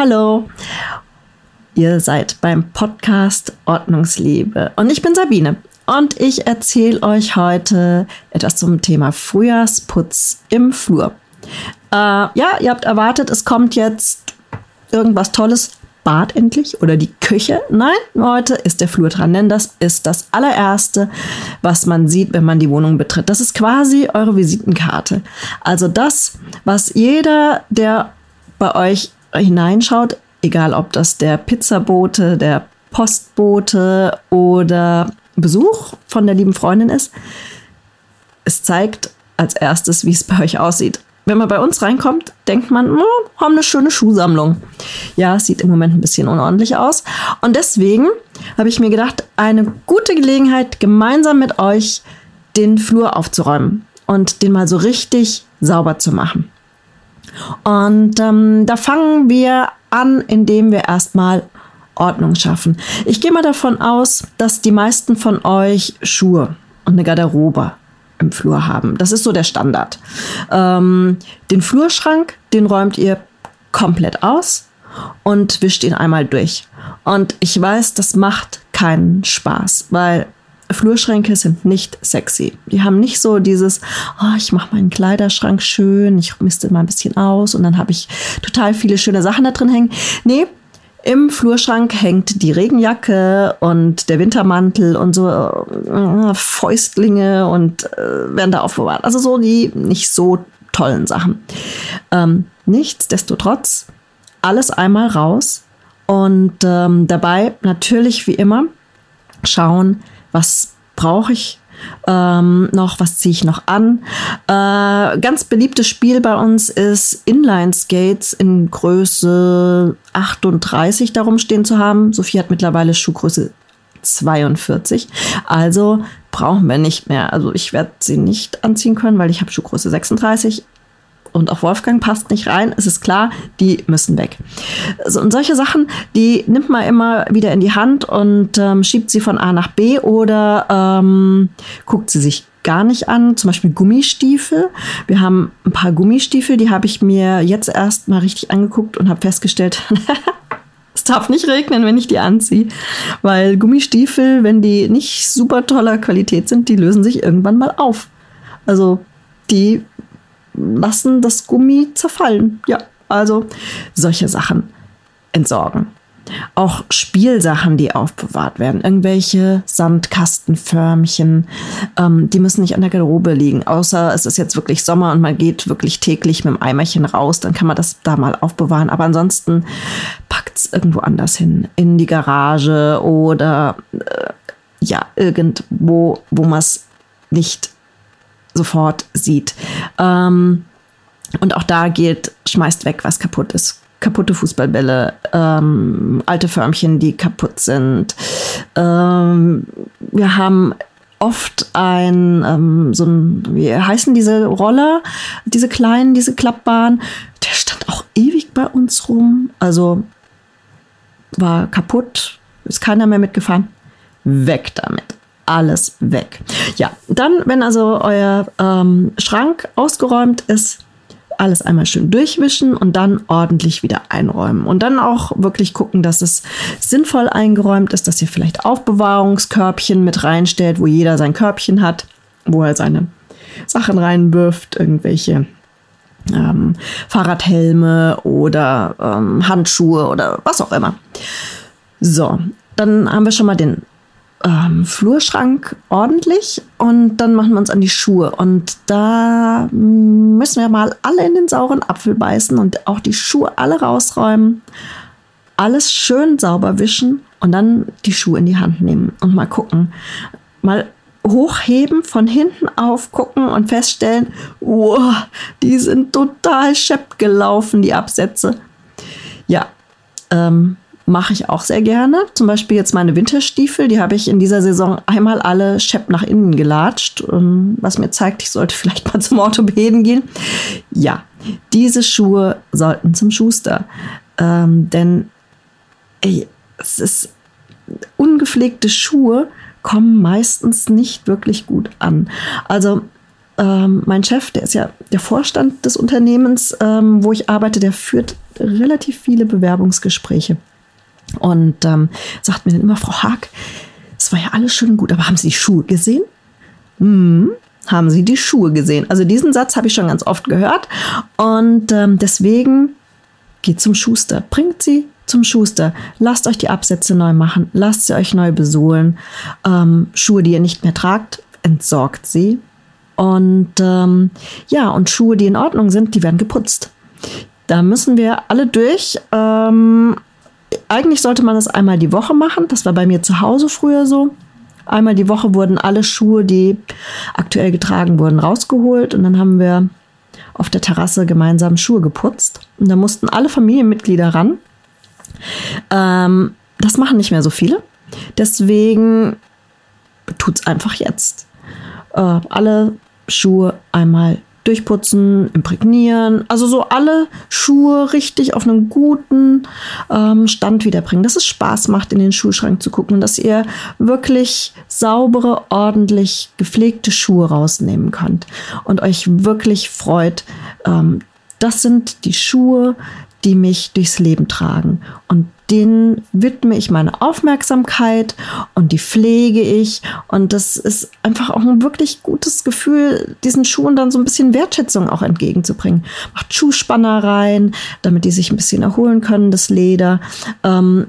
hallo. Ihr seid beim Podcast Ordnungsliebe und ich bin Sabine und ich erzähle euch heute etwas zum Thema Frühjahrsputz im Flur. Äh, ja, ihr habt erwartet, es kommt jetzt irgendwas Tolles. Bad endlich oder die Küche. Nein, heute ist der Flur dran, denn das ist das allererste, was man sieht, wenn man die Wohnung betritt. Das ist quasi eure Visitenkarte. Also das, was jeder, der bei euch hineinschaut, egal ob das der Pizzabote, der Postbote oder Besuch von der lieben Freundin ist, es zeigt als erstes, wie es bei euch aussieht. Wenn man bei uns reinkommt, denkt man, oh, haben eine schöne Schuhsammlung. Ja, es sieht im Moment ein bisschen unordentlich aus. Und deswegen habe ich mir gedacht, eine gute Gelegenheit, gemeinsam mit euch den Flur aufzuräumen und den mal so richtig sauber zu machen. Und ähm, da fangen wir an, indem wir erstmal Ordnung schaffen. Ich gehe mal davon aus, dass die meisten von euch Schuhe und eine Garderobe im Flur haben. Das ist so der Standard. Ähm, den Flurschrank, den räumt ihr komplett aus und wischt ihn einmal durch. Und ich weiß, das macht keinen Spaß, weil Flurschränke sind nicht sexy. Die haben nicht so dieses, oh, ich mache meinen Kleiderschrank schön, ich miste mal ein bisschen aus und dann habe ich total viele schöne Sachen da drin hängen. Nee, im Flurschrank hängt die Regenjacke und der Wintermantel und so äh, Fäustlinge und äh, werden da aufbewahrt. Also so die nicht so tollen Sachen. Ähm, nichtsdestotrotz alles einmal raus und ähm, dabei natürlich wie immer schauen, was brauche ich ähm, noch, was ziehe ich noch an. Äh, ganz beliebtes Spiel bei uns ist Inline Skates in Größe 38 darum stehen zu haben. Sophie hat mittlerweile Schuhgröße 42. Also brauchen wir nicht mehr. Also ich werde sie nicht anziehen können, weil ich habe Schuhgröße 36 und auch Wolfgang passt nicht rein, es ist klar, die müssen weg. So, und solche Sachen, die nimmt man immer wieder in die Hand und ähm, schiebt sie von A nach B oder ähm, guckt sie sich gar nicht an. Zum Beispiel Gummistiefel. Wir haben ein paar Gummistiefel, die habe ich mir jetzt erst mal richtig angeguckt und habe festgestellt, es darf nicht regnen, wenn ich die anziehe. Weil Gummistiefel, wenn die nicht super toller Qualität sind, die lösen sich irgendwann mal auf. Also die lassen das Gummi zerfallen. Ja, also solche Sachen entsorgen. Auch Spielsachen, die aufbewahrt werden, irgendwelche Sandkastenförmchen, ähm, die müssen nicht an der Garderobe liegen, außer es ist jetzt wirklich Sommer und man geht wirklich täglich mit dem Eimerchen raus, dann kann man das da mal aufbewahren. Aber ansonsten packt es irgendwo anders hin, in die Garage oder äh, ja, irgendwo, wo man es nicht sofort sieht. Ähm, und auch da geht, schmeißt weg, was kaputt ist. Kaputte Fußballbälle, ähm, alte Förmchen, die kaputt sind. Ähm, wir haben oft ein, ähm, so ein, wie heißen diese Roller, diese kleinen, diese klappbaren. Der stand auch ewig bei uns rum. Also war kaputt, ist keiner mehr mitgefahren. Weg damit alles weg. Ja, dann, wenn also euer ähm, Schrank ausgeräumt ist, alles einmal schön durchwischen und dann ordentlich wieder einräumen. Und dann auch wirklich gucken, dass es sinnvoll eingeräumt ist, dass ihr vielleicht Aufbewahrungskörbchen mit reinstellt, wo jeder sein Körbchen hat, wo er seine Sachen reinwirft, irgendwelche ähm, Fahrradhelme oder ähm, Handschuhe oder was auch immer. So, dann haben wir schon mal den ähm, Flurschrank ordentlich und dann machen wir uns an die Schuhe. Und da müssen wir mal alle in den sauren Apfel beißen und auch die Schuhe alle rausräumen, alles schön sauber wischen und dann die Schuhe in die Hand nehmen und mal gucken. Mal hochheben, von hinten aufgucken und feststellen, wow, die sind total schepp gelaufen, die Absätze. Ja, ähm, mache ich auch sehr gerne. Zum Beispiel jetzt meine Winterstiefel, die habe ich in dieser Saison einmal alle schepp nach innen gelatscht, ähm, was mir zeigt, ich sollte vielleicht mal zum Orthopäden gehen. Ja, diese Schuhe sollten zum Schuster, ähm, denn ey, es ist ungepflegte Schuhe kommen meistens nicht wirklich gut an. Also ähm, mein Chef, der ist ja der Vorstand des Unternehmens, ähm, wo ich arbeite, der führt relativ viele Bewerbungsgespräche. Und ähm, sagt mir dann immer, Frau Haag, es war ja alles schön und gut, aber haben Sie die Schuhe gesehen? Hm, haben Sie die Schuhe gesehen? Also diesen Satz habe ich schon ganz oft gehört. Und ähm, deswegen geht zum Schuster, bringt sie zum Schuster. Lasst euch die Absätze neu machen, lasst sie euch neu besohlen. Ähm, Schuhe, die ihr nicht mehr tragt, entsorgt sie. Und ähm, ja, und Schuhe, die in Ordnung sind, die werden geputzt. Da müssen wir alle durch. Ähm, eigentlich sollte man das einmal die Woche machen. Das war bei mir zu Hause früher so. Einmal die Woche wurden alle Schuhe, die aktuell getragen wurden, rausgeholt und dann haben wir auf der Terrasse gemeinsam Schuhe geputzt. Und da mussten alle Familienmitglieder ran. Ähm, das machen nicht mehr so viele. Deswegen tut es einfach jetzt. Äh, alle Schuhe einmal durchputzen, imprägnieren, also so alle Schuhe richtig auf einen guten ähm, Stand wiederbringen, dass es Spaß macht, in den Schuhschrank zu gucken und dass ihr wirklich saubere, ordentlich gepflegte Schuhe rausnehmen könnt und euch wirklich freut. Ähm, das sind die Schuhe, die mich durchs Leben tragen. Und denen widme ich meine Aufmerksamkeit und die pflege ich. Und das ist einfach auch ein wirklich gutes Gefühl, diesen Schuhen dann so ein bisschen Wertschätzung auch entgegenzubringen. Macht Schuhspanner rein, damit die sich ein bisschen erholen können, das Leder. Ähm,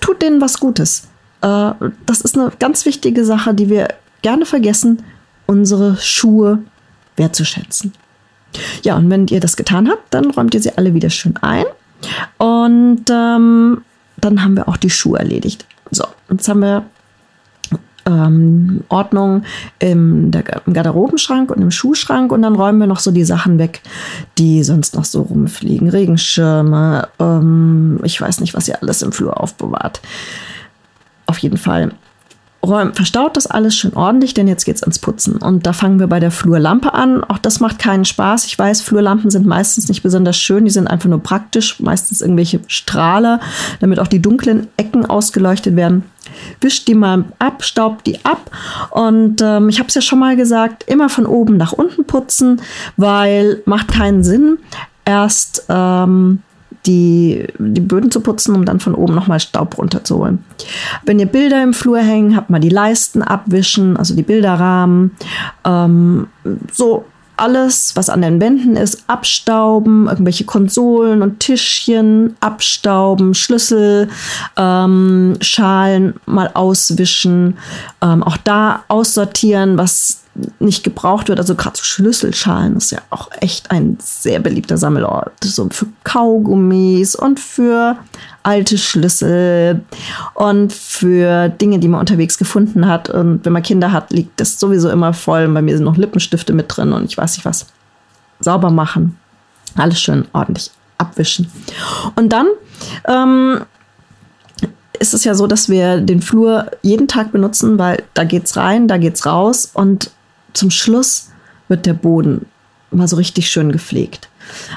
tut denen was Gutes. Äh, das ist eine ganz wichtige Sache, die wir gerne vergessen, unsere Schuhe wertzuschätzen. Ja, und wenn ihr das getan habt, dann räumt ihr sie alle wieder schön ein. Und ähm, dann haben wir auch die Schuhe erledigt. So, jetzt haben wir ähm, Ordnung im, der, im Garderobenschrank und im Schuhschrank und dann räumen wir noch so die Sachen weg, die sonst noch so rumfliegen. Regenschirme, ähm, ich weiß nicht, was ihr alles im Flur aufbewahrt. Auf jeden Fall räum, verstaut das alles schön ordentlich, denn jetzt geht's ans Putzen. Und da fangen wir bei der Flurlampe an. Auch das macht keinen Spaß. Ich weiß, Flurlampen sind meistens nicht besonders schön, die sind einfach nur praktisch, meistens irgendwelche Strahler, damit auch die dunklen Ecken ausgeleuchtet werden. Wischt die mal ab, staubt die ab. Und ähm, ich habe es ja schon mal gesagt, immer von oben nach unten putzen, weil macht keinen Sinn. Erst ähm, die, die Böden zu putzen, um dann von oben nochmal Staub runterzuholen. Wenn ihr Bilder im Flur hängen, habt mal die Leisten abwischen, also die Bilderrahmen. Ähm, so alles, was an den Wänden ist, abstauben, irgendwelche Konsolen und Tischchen abstauben, Schlüssel, ähm, Schalen mal auswischen, ähm, auch da aussortieren, was nicht gebraucht wird. Also gerade so Schlüsselschalen ist ja auch echt ein sehr beliebter Sammelort. So für Kaugummis und für alte Schlüssel und für Dinge, die man unterwegs gefunden hat. Und wenn man Kinder hat, liegt das sowieso immer voll. Bei mir sind noch Lippenstifte mit drin und ich weiß nicht was. Sauber machen. Alles schön ordentlich abwischen. Und dann ähm, ist es ja so, dass wir den Flur jeden Tag benutzen, weil da geht's rein, da geht's raus und zum Schluss wird der Boden mal so richtig schön gepflegt.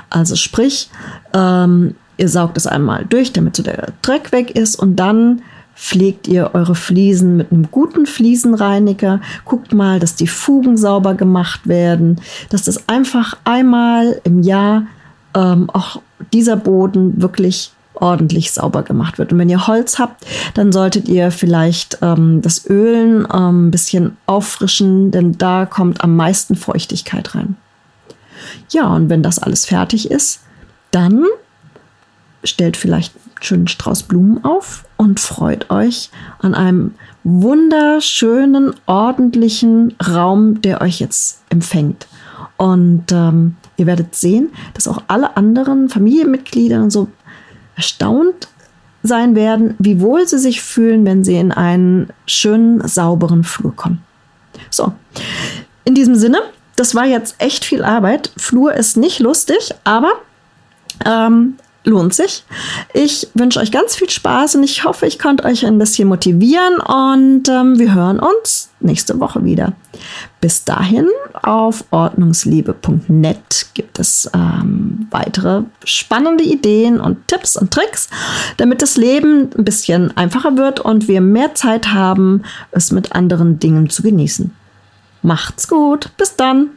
Also sprich, ähm, ihr saugt es einmal durch, damit so der Dreck weg ist und dann pflegt ihr eure Fliesen mit einem guten Fliesenreiniger. Guckt mal, dass die Fugen sauber gemacht werden, dass das einfach einmal im Jahr ähm, auch dieser Boden wirklich ordentlich sauber gemacht wird. Und wenn ihr Holz habt, dann solltet ihr vielleicht ähm, das Ölen ähm, ein bisschen auffrischen, denn da kommt am meisten Feuchtigkeit rein. Ja, und wenn das alles fertig ist, dann stellt vielleicht einen schönen Strauß Blumen auf und freut euch an einem wunderschönen, ordentlichen Raum, der euch jetzt empfängt. Und ähm, ihr werdet sehen, dass auch alle anderen Familienmitglieder und so erstaunt sein werden, wie wohl sie sich fühlen, wenn sie in einen schönen, sauberen Flur kommen. So, in diesem Sinne, das war jetzt echt viel Arbeit. Flur ist nicht lustig, aber ähm, lohnt sich. Ich wünsche euch ganz viel Spaß und ich hoffe, ich konnte euch ein bisschen motivieren und ähm, wir hören uns nächste Woche wieder. Bis dahin auf ordnungsliebe.net gibt es ähm, weitere spannende Ideen und Tipps und Tricks, damit das Leben ein bisschen einfacher wird und wir mehr Zeit haben, es mit anderen Dingen zu genießen. Macht's gut, bis dann!